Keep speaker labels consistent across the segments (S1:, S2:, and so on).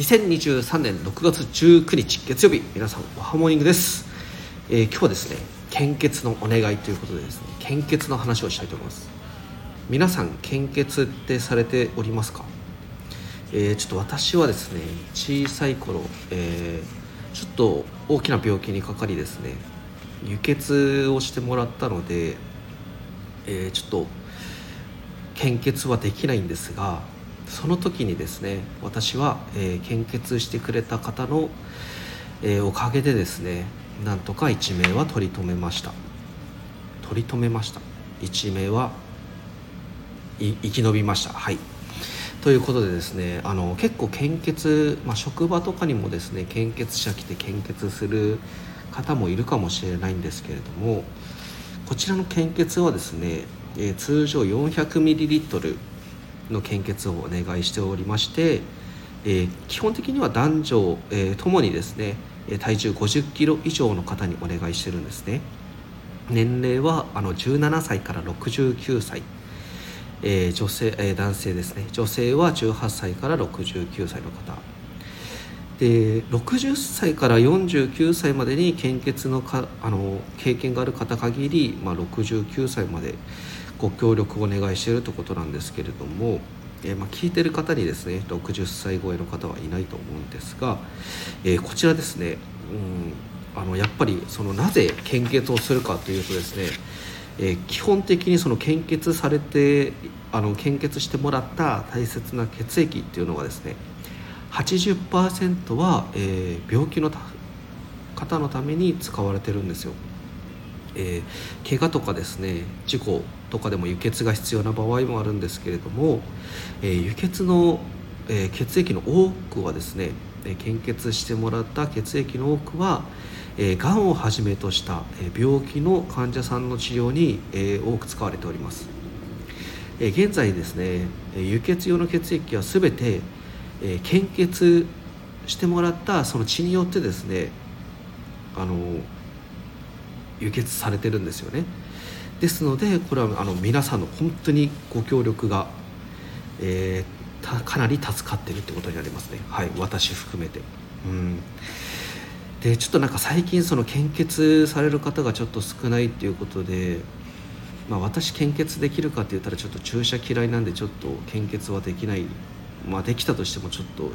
S1: 2023年6月19日月曜日皆さんおはモーニングです、えー、今日はですね献血のお願いということでですね献血の話をしたいと思います。皆さん献血ってされておりますか、えー、ちょっと私はですね小さい頃、えー、ちょっと大きな病気にかかりですね輸血をしてもらったので、えちょっと献血はできないんですがその時にですね私は、えー、献血してくれた方の、えー、おかげでですねなんとか1名は取り留めました。取り留めました。1名は生き延びました。はい。ということでですねあの結構献血、まあ、職場とかにもですね献血者来て献血する方もいるかもしれないんですけれどもこちらの献血はですね、えー、通常 400ml の献血をお願いしておりまして、えー、基本的には男女、えー、ともにですね体重50キロ以上の方にお願いしてるんですね。年齢はあの17歳から69歳、えー、女性、えー、男性ですね。女性は18歳から69歳の方。で60歳から49歳までに献血のかあの経験がある方限り、まあ、69歳までご協力をお願いしているということなんですけれども、えー、まあ、聞いてる方にですね60歳超えの方はいないと思うんですが、えー、こちらですね、うん、あのやっぱりそのなぜ献血をするかというとですね、えー、基本的にその献血されてあの献血してもらった大切な血液っていうのはですね80%は、えー、病気の方のために使われてるんですよ。えー、怪我とかですね事故とかでも輸血が必要な場合もあるんですけれども、えー、輸血の、えー、血液の多くはですね献血してもらった血液の多くはえー、がんをはじめとした、え病気の患者さんの治療に、えー、多く使われております、えー、現在ですね輸血用の血液は全て、えー、献血してもらったその血によってですねあの輸血されてるんですよね。ですのでこれはあの皆さんの本当にご協力が、えー、かなり助かってるってことになりますね。はい私含めて。うん。でちょっとなんか最近その献血される方がちょっと少ないっていうことでまあ、私献血できるかって言ったらちょっと注射嫌いなんでちょっと献血はできないまあできたとしてもちょっと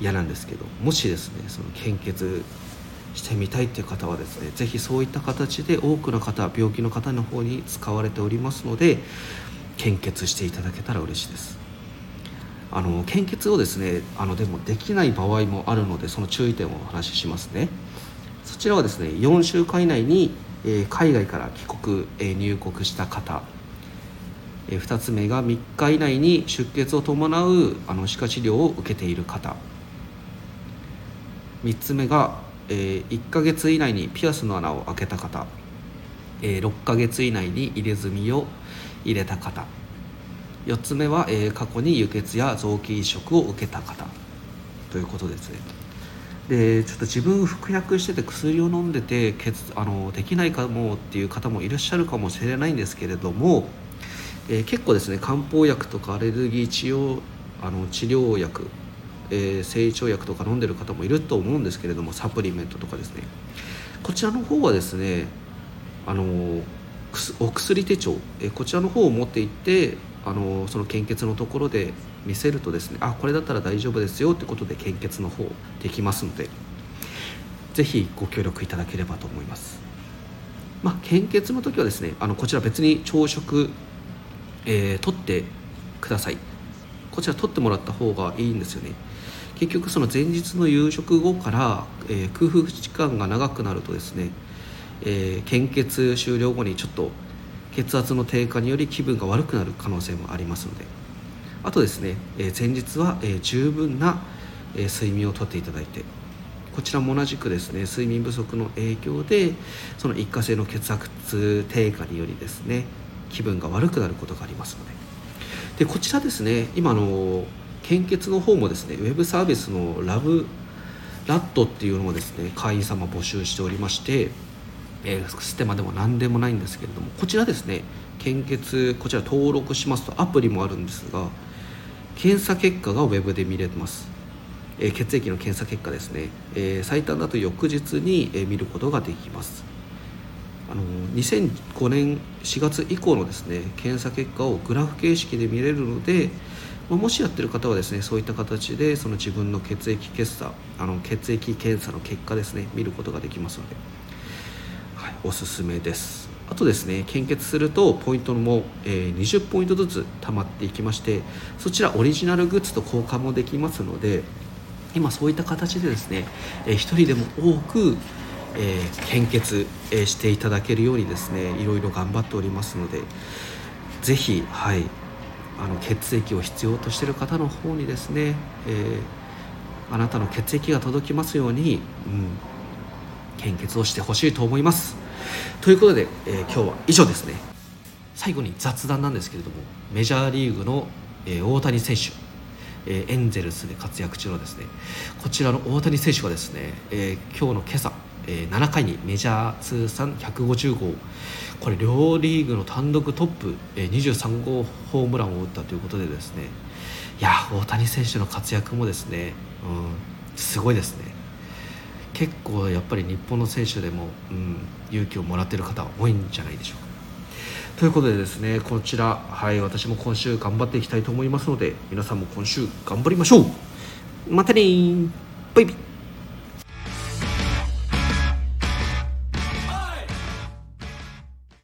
S1: 嫌なんですけどもしですねその献血してみたいっていう方はですね是非そういった形で多くの方病気の方の方に使われておりますので献血していただけたら嬉しいです。あの献血をですねあのでもできない場合もあるのでその注意点をお話ししますね。そちらはですね4週間以内に、えー、海外から帰国、えー、入国した方え2つ目が3日以内に出血を伴うあの歯科治療を受けている方。3つ目がえ、1ヶ月以内にピアスの穴を開けた方、え、6ヶ月以内に入れ墨を入れた方。4つ目は、え、過去に輸血や臓器移植を受けた方。ということですね。でちょっと自分服薬してて薬を飲んでて血あのできないかもっていう方もいらっしゃるかもしれないんですけれども、えー、結構ですね漢方薬とかアレルギー治療あの治療薬えー、成長薬とか飲んでる方もいると思うんですけれどもサプリメントとかですねこちらの方はですねあのお薬手帳、えー、こちらの方を持っていってあのその献血のところで見せるとですねあこれだったら大丈夫ですよってことで献血の方できますので是非ご協力いただければと思います。まあ、献血の時はですねあのこちら別に朝食、えー、取ってください。こちら取ってもらった方がいいんですよね。結局その前日の夕食後から、えー、空腹時間が長くなるとですね、えー、献血終了後にちょっと血圧の低下により気分が悪くなる可能性もありますので。あとですね、え、前日は、え、十分な、え、睡眠をとっていただいてこちらも同じくですね睡眠不足の影響でその一過性の血圧低下によりですね気分が悪くなることがありますので。でこちらですね今の献血の方もですねウェブサービスのラブラットっていうのをですね会員様募集しておりまして、えー、ステマでも何でもないんですけれどもこちらですね献血こちら登録しますとアプリもあるんですが検査結果がウェブで見れます。えー、血液の検査結果ですね、えー、最短だと翌日に、え、見ることができます。あの2005年4月以降のですね検査結果をグラフ形式で見れるので、まあ、もしやってる方はですねそういった形でその自分の血液検査あの血液検査の結果ですね見ることができますので、はい、おすすめです。あとですね献血するとポイントも、えー、20ポイントずつ貯まっていきましてそちらオリジナルグッズと交換もできますので今そういった形でですね、えー、1人でも多く、えー、献血、え、していただけるようにですねいろいろ頑張っておりますのでぜひはいあの血液を必要としている方の方にですね、えー、あなたの血液が届きますように、うん、献血をしてほしいと思います。ということで、えー、今日は以上ですね。最後に雑談なんですけれどもメジャーリーグの、えー、大谷選手えエンゼルスで活躍中のですねこちらの大谷選手がですね、え今日の今朝、え7回にメジャー通算150号。これ両リーグの単独トップ、え23号ホームランを打ったということでですね。いや大谷選手の活躍もですね、うん、すごいですね。結構やっぱり日本の選手でも、うん、勇気をもらっている方は多いんじゃないでしょうか。ということでですねこちら、はい、私も今週頑張っていきたいと思いますので皆さんも今週頑張りましょう。またねバイビー